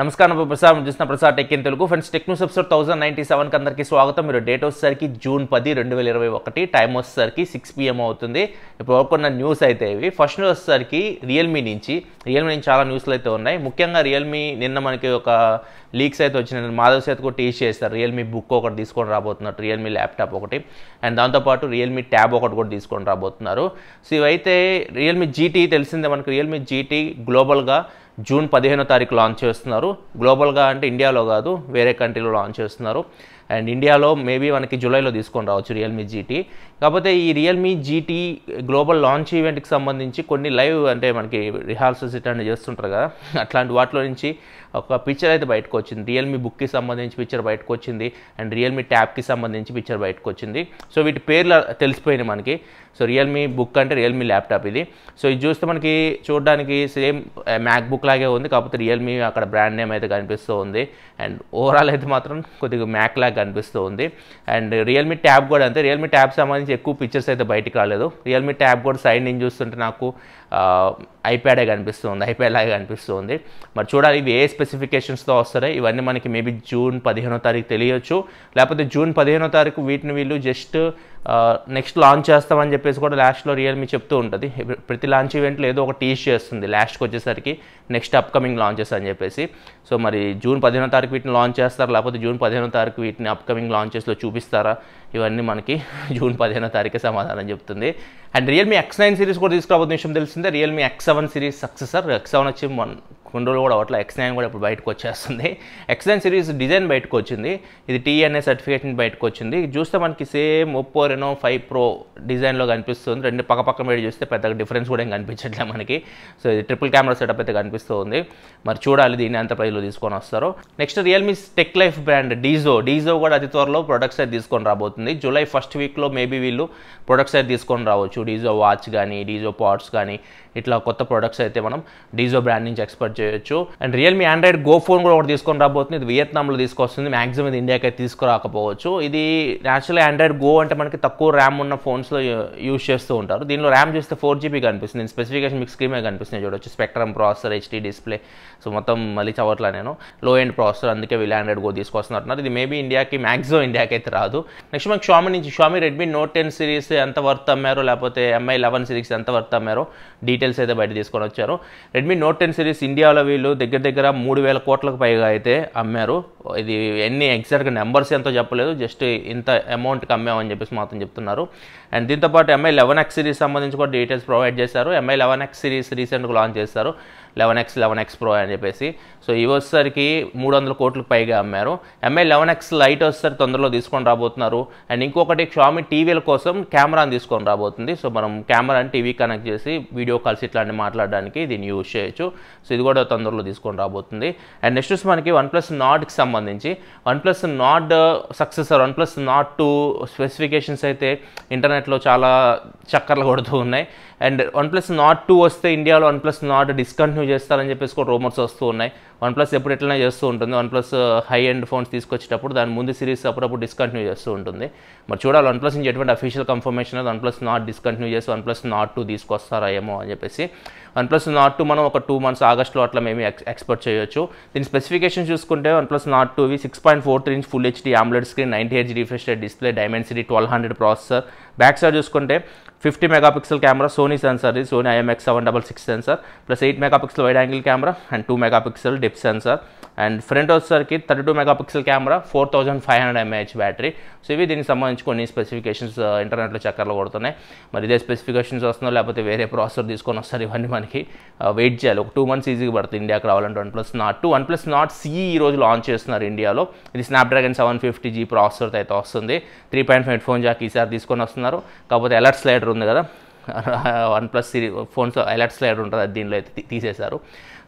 నమస్కారం ప్రసాద్ చూసిన Prasad tech in Telugu. Friends tech news episode thousand ninety సెవెన్కి అందరికీ స్వాగతం. మీరు డేట్ వచ్చేసరికి జూన్ పది రెండు వేల ఇరవై ఒకటి. టైం వచ్చేసరికి సిక్స్ పిఎం అవుతుంది. ఇప్పుడు వరకున్న న్యూస్ అయితే ఇవి. ఫస్ట్ న్యూస్ వచ్చేసరికి రియల్మీ నుంచి. రియల్మీ నుంచి చాలా న్యూస్లు అయితే ఉన్నాయి. ముఖ్యంగా రియల్మీ నిన్న మనకి ఒక లీక్స్ అయితే వచ్చినాయి. మాధవ్ సేత్ కూడా టీచ్ చేస్తారు రియల్మీ బుక్ ఒకటి తీసుకొని రాబోతున్నారు. రియల్మీ ల్యాప్టాప్ ఒకటి. అండ్ దాంతోపాటు రియల్మీ ట్యాబ్ ఒకటి కూడా తీసుకొని రాబోతున్నారు. సో ఇవైతే రియల్మీ జీటీ తెలిసిందే మనకి. రియల్మీ జీటీ గ్లోబల్గా జూన్ పదిహేనో తారీఖు లాంచ్ చేస్తున్నారు. గ్లోబల్గా అంటే ఇండియాలో కాదు వేరే కంట్రీలో లాంచ్ చేస్తున్నారు. అండ్ ఇండియాలో మేబీ మనకి జూలైలో తీసుకొని రావచ్చు రియల్మీ జీటీ కాకపోతే ఈ రియల్మీ జీటీ గ్లోబల్ లాంచ్ ఈవెంట్కి సంబంధించి కొన్ని లైవ్ అంటే మనకి రిహార్సల్స్ ఇట్లాంటివి చేస్తుంటారు కదా. అట్లాంటి వాటిలో నుంచి ఒక పిక్చర్ అయితే బయటకు వచ్చింది. రియల్మీ బుక్కి సంబంధించి పిక్చర్ బయటకు వచ్చింది అండ్ రియల్మీ ట్యాబ్కి సంబంధించి పిక్చర్ బయటకు వచ్చింది. సో వీటి పేర్లు తెలిసిపోయినాయి మనకి. సో రియల్మీ బుక్ అంటే రియల్మీ ల్యాప్టాప్ ఇది. సో ఇది చూస్తే మనకి చూడడానికి సేమ్ మ్యాక్ బుక్ లాగే ఉంది. కాకపోతే రియల్మీ అక్కడ బ్రాండ్ నేమ్ అయితే కనిపిస్తూ ఉంది. అండ్ ఓవరాల్ అయితే మాత్రం కొద్దిగా మ్యాక్ లాగా కనిపిస్తూ ఉంది అండ్ రియల్మీ ట్యాబ్ కూడా అంతే. రియల్మీ ట్యాబ్ సంబంధించి ఎక్కువ పిక్చర్స్ అయితే బయటికి రాలేదు. రియల్మీ ట్యాబ్ కూడా సైడ్ నేను చూస్తుంటే నాకు ఐప్యాడే కనిపిస్తుంది ఐప్యాడ్ లాగా కనిపిస్తుంది. మరి చూడాలి ఇవి ఏ స్పెసిఫికేషన్స్తో వస్తాయి. ఇవన్నీ మనకి మేబీ జూన్ పదిహేనో తారీఖు తెలియచ్చు. లేకపోతే జూన్ పదిహేనో తారీఖు వీటిని వీళ్ళు జస్ట్ నెక్స్ట్ లాంచ్ చేస్తామని చెప్పేసి కూడా లాస్ట్లో రియల్మీ చెప్తూ ఉంటుంది. ప్రతి లాంచ్ ఈవెంట్లో ఏదో ఒక టీచ్ చేస్తుంది లాస్ట్కి వచ్చేసరికి నెక్స్ట్ అప్కమింగ్ లాంచెస్ అని చెప్పేసి. సో మరి జూన్ పదిహేనో తారీఖు వీటిని లాంచ్ చేస్తారు? లేకపోతే జూన్ పదిహేనో తారీఖు వీటిని అప్కమింగ్ లాంచెస్లో చూపిస్తారా? ఇవన్నీ మనకి జూన్ పదిహేనో తారీఖు సమాధానం చెప్తుంది. And Realme X nine series కూడా తీసుకురాబోతున్న విషయం తెలిసింది. Realme X seven series successor X seven వచ్చి మన కొన్ని రోజులు కూడా అవట్ల ఎక్స్ నైన్ కూడా ఇప్పుడు బయటకు వచ్చేస్తుంది. ఎక్స్ నైన్ సిరీస్ డిజైన్ బయటకు వచ్చింది. ఇది టీఎన్ఏ సర్టిఫికేషన్ బయటకు వచ్చింది. చూస్తే మనకి same Oppo Reno five pro డిజైన్లో కనిపిస్తుంది. రెండు పక్క పక్క మీద చూస్తే పెద్దగా డిఫరెన్స్ కూడా ఏం కనిపించట్లే మనకి. సో ఇది ట్రిపుల్ కెమెరా సెటప్ అయితే కనిపిస్తూ ఉంది మరి చూడాలి దీన్ని ఎంత ప్రైజ్లో తీసుకొని వస్తారో. Next Realme tech life brand Dizo Dizo కూడా అతి త్వరలో ప్రొడక్ట్స్ అయితే తీసుకొని రాబోతుంది. జూలై ఫస్ట్ వీక్లో మేబీ వీళ్ళు ప్రొడక్ట్స్ అయితే తీసుకొని రావచ్చు. డీజో వాచ్ కానీ డీజో పాట్స్ కానీ ఇట్లా కొత్త ప్రొడక్ట్స్ అయితే మనం డీజో బ్రాండ్ నుంచి ఎక్స్పెక్ట్ చేయొచ్చు. And Realme Android Go phone కూడా ఒకటి తీసుకొని రాబోతుంది. ఇది వియత్నాంలో తీసుకొస్తుంది. మాక్సిమం ఇది ఇండియాకి అయితే తీసుకురాకపోవచ్చు. ఇది యాక్చువల్లీ ఆండ్రాయిడ్ గో అంటే మనకి తక్కువ ర్యామ్ ఉన్న ఫోన్స్లో యూస్ చేస్తూ ఉంటారు. దీనిలో ర్యామ్ చూస్తే ఫోర్ జీబీ కనిపిస్తుంది. స్పెసిఫికేషన్ మీకు స్క్రీన్ మీద కనిపిస్తుంది చూడొచ్చు. Spectrum processor HD display so మొత్తం మళ్ళీ చవట్లా నేను. లో ఎండ్ ప్రాసెసర్ అందుకే వీళ్ళు ఆండ్రాయిడ్ గో తీసుకొస్తున్నారు ఇది మేబీ ఇండియాకి మ్యాక్సిమం ఇండియాకి అయితే రాదు. నెక్స్ట్ మనకి షామి నుంచి Xiaomi Redmi Note ten series ఎంత వర్త్ అమ్మారో లేకపోతే ఎంఐ లెవెన్ సిరీస్ ఎంత వర్త్ అమ్మారో డీటెయిల్స్ అయితే బయట తీసుకొని వచ్చారు. Redmi Note ten series India ఇండియాలో వీళ్ళు దగ్గర దగ్గర మూడు వేల కోట్లకు పైగా అయితే అమ్మారు. ఇది ఎన్ని ఎగ్జాక్ట్గా నెంబర్స్ ఎంతో చెప్పలేదు. జస్ట్ ఇంత అమౌంట్కి అమ్మామని చెప్పేసి మాత్రం చెప్తున్నారు. అండ్ దీంతోపాటు ఎంఐ లెవెన్ ఎక్స్ సిరీస్ సంబంధించి కూడా డీటెయిల్స్ ప్రొవైడ్ చేశారు. ఎంఐ లెవెన్ ఎక్స్ సిరీస్ రీసెంట్గా లాంచ్ చేశారు. Eleven X eleven X pro అని చెప్పేసి. సో ఇవి వచ్చేసరికి మూడు వందల కోట్లకు పైగా అమ్మారు. ఎంఐ లెవెన్ ఎక్స్ లైట్ వచ్చేసరికి తొందరలో తీసుకొని రాబోతున్నారు. అండ్ ఇంకొకటి షామి టీవీల కోసం కెమెరాని తీసుకొని రాబోతుంది. సో మనం కెమెరాని టీవీ కనెక్ట్ చేసి వీడియో కాల్స్ ఇట్లాంటి మాట్లాడడానికి దీన్ని యూజ్ చేయొచ్చు. సో ఇది కూడా తొందరలో తీసుకొని రాబోతుంది. అండ్ నెక్స్ట్ మనకి వన్ ప్లస్ నాట్కి సంబంధించి. OnePlus Nord successor OnePlus Nord two specifications అయితే ఇంటర్నెట్లో చాలా చక్కర్లు కొడుతూ ఉన్నాయి. And OnePlus Nord two వస్తే ఇండియాలో వన్ ప్లస్ నాట్ డిస్కంటిన్యూ చేస్తారని చెప్పేసి కూడా రూమర్స్ వస్తూ ఉన్నాయి. వన్ ప్లస్ ఎప్పుడు ఎట్లనే చేస్తూ ఉంటుంది. OnePlus high end phones తీసుకొచ్చేటప్పుడు దాని ముందు సిరీస్ అప్పుడప్పుడు డిస్కంటిన్యూ చేస్తూ ఉంటుంది. మరి చూడాలి వన్ ప్లస్ నుంచి ఎటువంటి official confirmation OnePlus Nord discontinue చేసి వన్ ప్లస్ నాట్ టూ తీసుకొస్తారా ఏమో అని చెప్పేసి. వన్ ప్లస్ నాట్ టూ మనం ఒక టూ మంత్స్ ఆగస్ట్లో అట్లా మేము ఎక్స్ ఎక్స్పెక్ట్ చేయొచ్చు. దీని స్పెసిఫికేషన్ చూసుకుంటే OnePlus Nord టూవి six point four three inch full HD AMOLED screen ninety H refresh display Dimensity twelve hundred processor back side చూసుకుంటే fifty megapixel camera Sony sensor ఇది Sony IMX seven double six sensor plus eight megapixel wide angle camera and two megapixel depth sensor and front వచ్చేసరికి thirty two megapixel camera four thousand five hundred mAh battery so ఇవి దీనికి సంబంధించి కొన్ని specifications ఇంటర్నెట్లో uh, చక్కర్లు కొడుతున్నాయి. మరి ఇదే స్పెసిఫికేషన్స్ వస్తుందో లేకపోతే వేరే ప్రాసెసర్ తీసుకొని వస్తారు ఇవన్నీ మనకి uh, వెయిట్ చేయాలి. ఒక టూ మంత్స్ ఈజీగా పడుతుంది ఇండియాకి రావాలంటే OnePlus Nord two OnePlus Nord CE ఈ రోజు లాంచ్ చేస్తున్నారు ఇండియాలో. ఇది స్నాప్డ్రాగన్ సెవెన్ ఫిఫ్టీ జీ ప్రాసెసర్తో అయితే వస్తుంది. Three point five phone jack ఈసారి తీసుకొని వస్తున్నారు. కాకపోతే అలర్ట్ స్లైడర్ ఉంది కదా. OnePlus series phones alert slider ఉంటుంది అది దీనిలో అయితే తీసేశారు.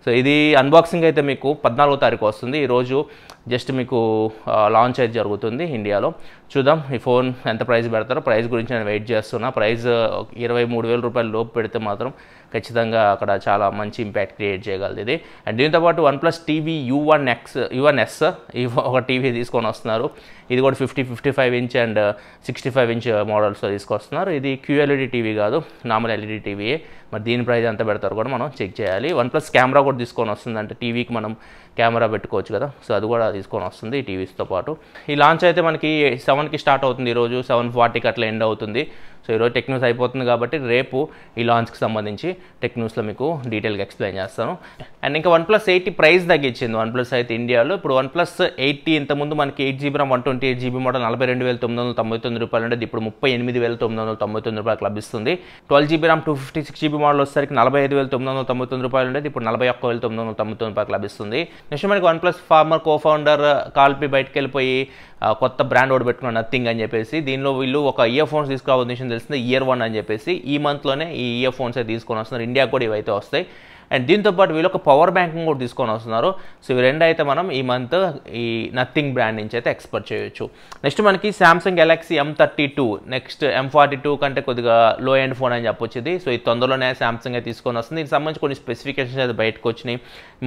సో ఇది అన్బాక్సింగ్ అయితే మీకు పద్నాలుగో తారీఖు వస్తుంది. ఈరోజు జస్ట్ మీకు లాంచ్ అయితే జరుగుతుంది ఇండియాలో. చూద్దాం ఈ ఫోన్ ఎంత ప్రైస్ పెడతారో. ప్రైస్ గురించి నేను వెయిట్ చేస్తున్నా. ప్రైస్ ఇరవై మూడు వేల రూపాయల లోపు పెడితే మాత్రం ఖచ్చితంగా అక్కడ చాలా మంచి ఇంపాక్ట్ క్రియేట్ చేయగలదు ఇది. అండ్ దీంతోపాటు OnePlus TV U one X U one S ఈ ఒక టీవీ తీసుకొని వస్తున్నారు. ఇది కూడా fifty fifty five inch and sixty five inch మోడల్స్తో తీసుకొస్తున్నారు. ఇది క్యూఎల్ఈడి టీవీ కాదు నార్మల్ ఎల్ఈడి టీవీయే మరి దీని ప్రైస్ ఎంత పెడతారు కూడా మనం చెక్ చేయాలి. వన్ ప్లస్ కెమెరా కూడా కూడా తీసుకొని వస్తుంది అంటే టీవీకి మనం కెమెరా పెట్టుకోవచ్చు కదా. సో అది కూడా తీసుకొని వస్తుంది ఈ టీవీస్తో పాటు. ఈ లాంచ్ అయితే మనకి సెవెన్కి స్టార్ట్ అవుతుంది ఈరోజు సెవెన్ ఫార్టీకి అట్లా ఎండ్ అవుతుంది. సో ఈరోజు టెక్ న్యూస్ అయిపోతుంది కాబట్టి రేపు ఈ లాంచ్కి సంబంధించి టెక్ న్యూస్లో మీకు డీటెయిల్గా ఎక్స్ప్లెయిన్ చేస్తాను. అండ్ ఇంకా వన్ ప్లస్ ఎయిటీ ప్రైస్ తగ్గించింది. వన్ ప్లస్ అయితే ఇండియాలో. ఇప్పుడు వన్ ప్లస్ ఎయిటీ ఇంతకుముందు మనకి eight GB RAM one twenty eight GB model నలభై రెండు వేల తొమ్మిది వందల తొంభై తొమ్మిది రూపాయలు ఉండేది ఇప్పుడు ముప్పై ఎనిమిది వేల తొమ్మిది వందల తొంభై తొమ్మిది రూపాయలకు లభిస్తుంది. Twelve GB RAM two fifty six GB model వచ్చేసరికి నలభై ఐదు వేల తొమ్మిది వందల తొంభై తొమ్మిది రూపాయలు ఉండేది ఇప్పుడు నలభై ఒక్క వేల తొమ్మిది వందల తొంభై తొమ్మిది రూపాయలకు లభిస్తుంది. నెక్స్ట్ మనకి OnePlus former co founder Carl Pei బయటకు వెళ్ళిపోయి కొత్త బ్రాండ్ ఒకటి పెట్టుకున్న నథింగ్ అని చెప్పేసి. దీనిలో వీళ్ళు ఒక ఇయర్ ఫోన్స్ తీసుకురావాల్సిన విషయం తెలిసింది ఇయర్ వన్ అని చెప్పేసి. ఈ మంత్లోనే ఈ ఇయర్ ఫోన్స్ అయితే తీసుకొని వస్తున్నారు. ఇండియా కూడా ఇవైతే వస్తాయి. అండ్ దీంతో పాటు వీళ్ళు ఒక పవర్ బ్యాంక్ కూడా తీసుకొని వస్తున్నారు. సో ఇవి రెండు అయితే మనం ఈ మంత్ ఈ నథింగ్ బ్రాండ్ నుంచి అయితే ఎక్స్పర్ట్ చేయొచ్చు. నెక్స్ట్ మనకి Samsung Galaxy M thirty two next M forty two కంటే కొద్దిగా లో ఎండ్ ఫోన్ అని చెప్పొచ్చు ఇది సో ఈ తొందరలోనే శాంసంగ్ అయితే తీసుకొని వస్తుంది. దీనికి సంబంధించి కొన్ని స్పెసిఫికేషన్స్ అయితే బయటకు వచ్చినాయి.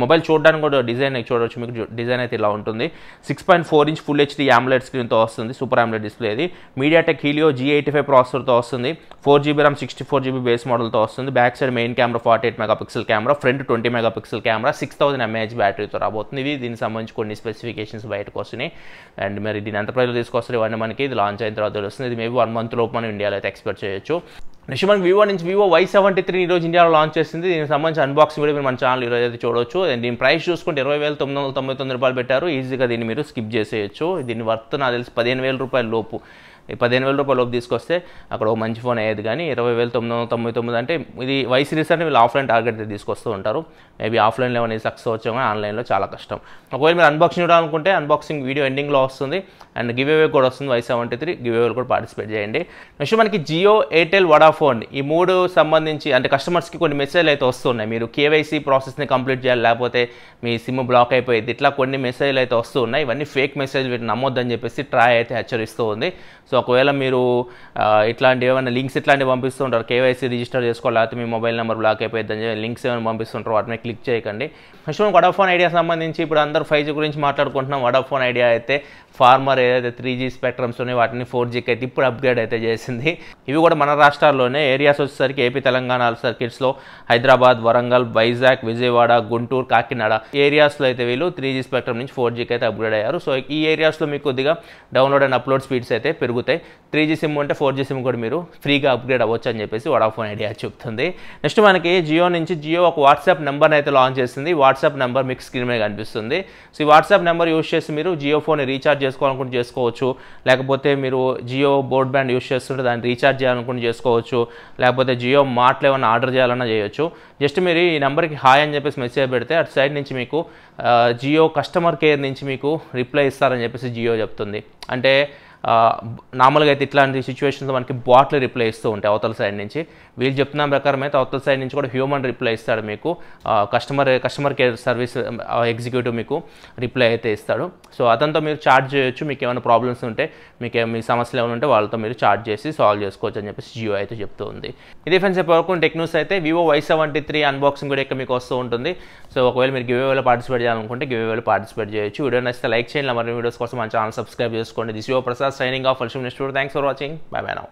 మొబైల్ చూడడానికి కూడా డిజైన్ చూడవచ్చు మీకు డిజైన్ అయితే ఇలా ఉంటుంది. Six point four inch full HD AMOLED స్క్రీన్తో వస్తుంది. సూపర్ ఆమ్లెట్ డిస్ప్లే ఇది. MediaTek Helio G eighty five ప్రాసెసర్తో వస్తుంది. Four GB RAM sixty four GB base మోడల్తో వస్తుంది back side main camera forty eight megapixel camera front twenty megapixel camera six thousand mAh బ్యాటరీతో రాబోతుంది. ఇది దీనికి సంబంధించి కొన్ని స్పెసిఫికేషన్స్ బయటకు వస్తున్నాయి. అండ్ మరి దీని ఎంత ప్రైస్లో తీసుకొస్తారు ఇవన్నీ మనకి ఇది లాంచ్ అయిన తర్వాత తెలుస్తుంది. ఇది మేబీ వన్ మంత్ లోపు మనం ఇండియాలో అయితే ఎక్స్పెక్ట్ చేయొచ్చు. నెక్స్ట్ మనకి వివో నుంచి వివో వై సెవెంటీ త్రీ ఈరోజు ఇండియాలో లాంచ్ చేసింది. దీనికి సంబంధించి అన్బాక్సింగ్ కూడా మీరు మన ఛానల్ ఈరోజు అయితే చూడొచ్చు. అండ్ దీని ప్రైస్ చూసుకుంటే ఇరవై వేల తొమ్మిది వందల తొంభై తొమ్మిది రూపాయలు పెట్టారు. ఈజీగా దీన్ని మీరు స్కిప్ చేసేయచ్చు. దీని వర్త్ నాకు తెలిసి పదిహేను వేల రూపాయల లోపు. ఈ పదిహేను వేల రూపాయల లోపు తీసుకొస్తే అక్కడ ఒక మంచి ఫోన్ అయ్యేది కానీ ఇరవై వేల తొమ్మిది వందల తొంభై తొమ్మిది అంటే ఇది వై సిరీస్ అంటే వీళ్ళు ఆఫ్లైన్ టార్గెట్ తీసుకొస్తూ ఉంటారు. మేబీ ఆఫ్లైన్లో ఏమైనా సక్సెస్ వచ్చాం కానీ ఆన్లైన్లో చాలా కష్టం. ఒకవేళ మీరు అన్బాక్సింగ్ చూడాలనుకుంటే అన్బాక్సింగ్ వీడియో ఎండింగ్లో వస్తుంది. అండ్ గివ్ అవే కూడా వస్తుంది వై సెవెంటీ త్రీ. గివ్ అవేలు కూడా పార్టిసిపేట్ చేయండి. నెక్స్ట్ మనకి జియో ఎయిర్టెల్ వడాఫోన్ ఈ మూడు సంబంధించి అంటే కస్టమర్స్కి కొన్ని మెసేజ్లు అయితే వస్తున్నాయి. మీరు కేవైసీ ప్రాసెస్ని కంప్లీట్ చేయాలి లేకపోతే మీ సిమ్ బ్లాక్ అయిపోయింది. ఇట్లా కొన్ని మెసేజ్లు అయితే వస్తూ ఉన్నాయి ఇవన్నీ ఫేక్ మెసేజ్ వీటిని నమ్మొద్దని చెప్పేసి ట్రై అయితే హెచ్చరిస్తూ ఉంది. సో ఒకవేళ మీరు ఇట్లాంటి ఏమైనా లింక్స్ ఇట్లాంటివి పంపిస్తుంటారు కేవైసీ రిజిస్టర్ చేసుకోవాలి లేకపోతే మీ మొబైల్ నెంబర్ బ్లాక్ అయిపోయిందని చెప్పి లింక్స్ ఏమైనా పంపిస్తుంటారు వాటిని క్లిక్ చేయకండి. ఫస్ట్ మనం వడాఫోన్ ఐడియా సంబంధించి ఇప్పుడు అందరూ ఫైవ్ జీ గురించి మాట్లాడుకుంటున్నాం. వడాఫోన్ ఐడియా అయితే ఫార్మర్ ఏదైతే త్రీ జీ స్పెక్ట్రమ్స్ ఉన్నాయి వాటిని ఫోర్ జీకి అయితే ఇప్పుడు అప్గ్రేడ్ అయితే చేసింది. ఇవి కూడా మన రాష్ట్రాల్లోనే ఏరియాస్ వచ్చేసరికి ఏపీ తెలంగాణ సర్కిట్స్లో హైదరాబాద్ వరంగల్ వైజాగ్ విజయవాడ గుంటూరు కాకినాడ ఏరియాస్లో అయితే వీళ్ళు త్రీ జీ స్పెక్ట్రమ్ నుంచి ఫోర్ జీకి అయితే అప్గ్రేడ్ అయ్యారు. సో ఈ ఏరియాస్లో మీకు కొద్దిగా డౌన్లోడ్ అండ్ అప్లోడ్ స్పీడ్స్ అయితే పెరుగుతాయి. త్రీ జీ సిమ్ ఉంటే ఫోర్ జీ సిమ్ కూడా మీరు ఫ్రీగా అప్గ్రేడ్ అవ్వచ్చు అని చెప్పేసి వడాఫోన్ ఐడియా చెప్తుంది. నెక్స్ట్ మనకి జియో నుంచి జియో ఒక వాట్సాప్ నెంబర్ అయితే లాంచ్ చేసింది వాట్సాప్ నెంబర్ మీకు స్క్రీన్ మీద కనిపిస్తుంది. సో ఈ వాట్సాప్ నెంబర్ యూస్ చేసి మీరు జియో ఫోన్ రీఛార్జ్ చేసుకోవాలనుకుంటే చేసుకోవచ్చు. లేకపోతే మీరు జియో బోర్డ్ బ్యాండ్ యూస్ చేస్తుంటే దాన్ని రీఛార్జ్ చేయాలనుకుంటే చేసుకోవచ్చు. లేకపోతే జియో మార్ట్లు ఏమైనా ఆర్డర్ చేయాలన్నా చేయొచ్చు. జస్ట్ మీరు ఈ నెంబర్కి హాయ్ అని చెప్పేసి మెసేజ్ పెడితే అటు సైడ్ నుంచి మీకు జియో కస్టమర్ కేర్ నుంచి మీకు రిప్లై ఇస్తారని చెప్పేసి జియో చెప్తుంది. అంటే నార్మల్గా అయితే ఇట్లాంటి సిచ్యువేషన్స్ మనకి బాట్లు రిప్లై ఇస్తూ ఉంటాయి అవతల సైడ్ నుంచి. వీళ్ళు చెప్తున్న ప్రకారం అయితే అవతల సైడ్ నుంచి కూడా హ్యూమన్ రిప్లై ఇస్తాడు మీకు. Customer customer care service executive మీకు రిప్లై అయితే ఇస్తాడు. సో అతనితో మీరు చార్జ్ చేయొచ్చు మీకు ఏమైనా ప్రాబ్లమ్స్ ఉంటే మీకు మీ సమస్యలు ఏమైనా ఉంటే వాళ్ళతో మీరు చార్జ్ చేసి సాల్వ్ చేసుకోవచ్చు అని చెప్పేసి జియో అయితే చెప్తూ ఉంది. ఇది ఫ్రెండ్స్ ఇప్పటివరకు టెక్ అయితే Vivo Y seventy three unboxing కూడా ఇక్కడ మీకు వస్తూ ఉంటుంది. సో ఒకవేళ మీరు గివ్ వేలో పార్టిసిపేట్ చేయాలనుకుంటే గివ్ వేలో పార్టిసిపేట్ చేయొచ్చు. వీడియో నచ్చితే లైక్ చేయండి. మరి వీడియోస్ కోసం మన ఛానల్ సబ్స్క్రైబ్ చేసుకోండి. చేసుకోండి. This your Prasad signing off ఫల్షిమ్ institute thanks for watching bye bye now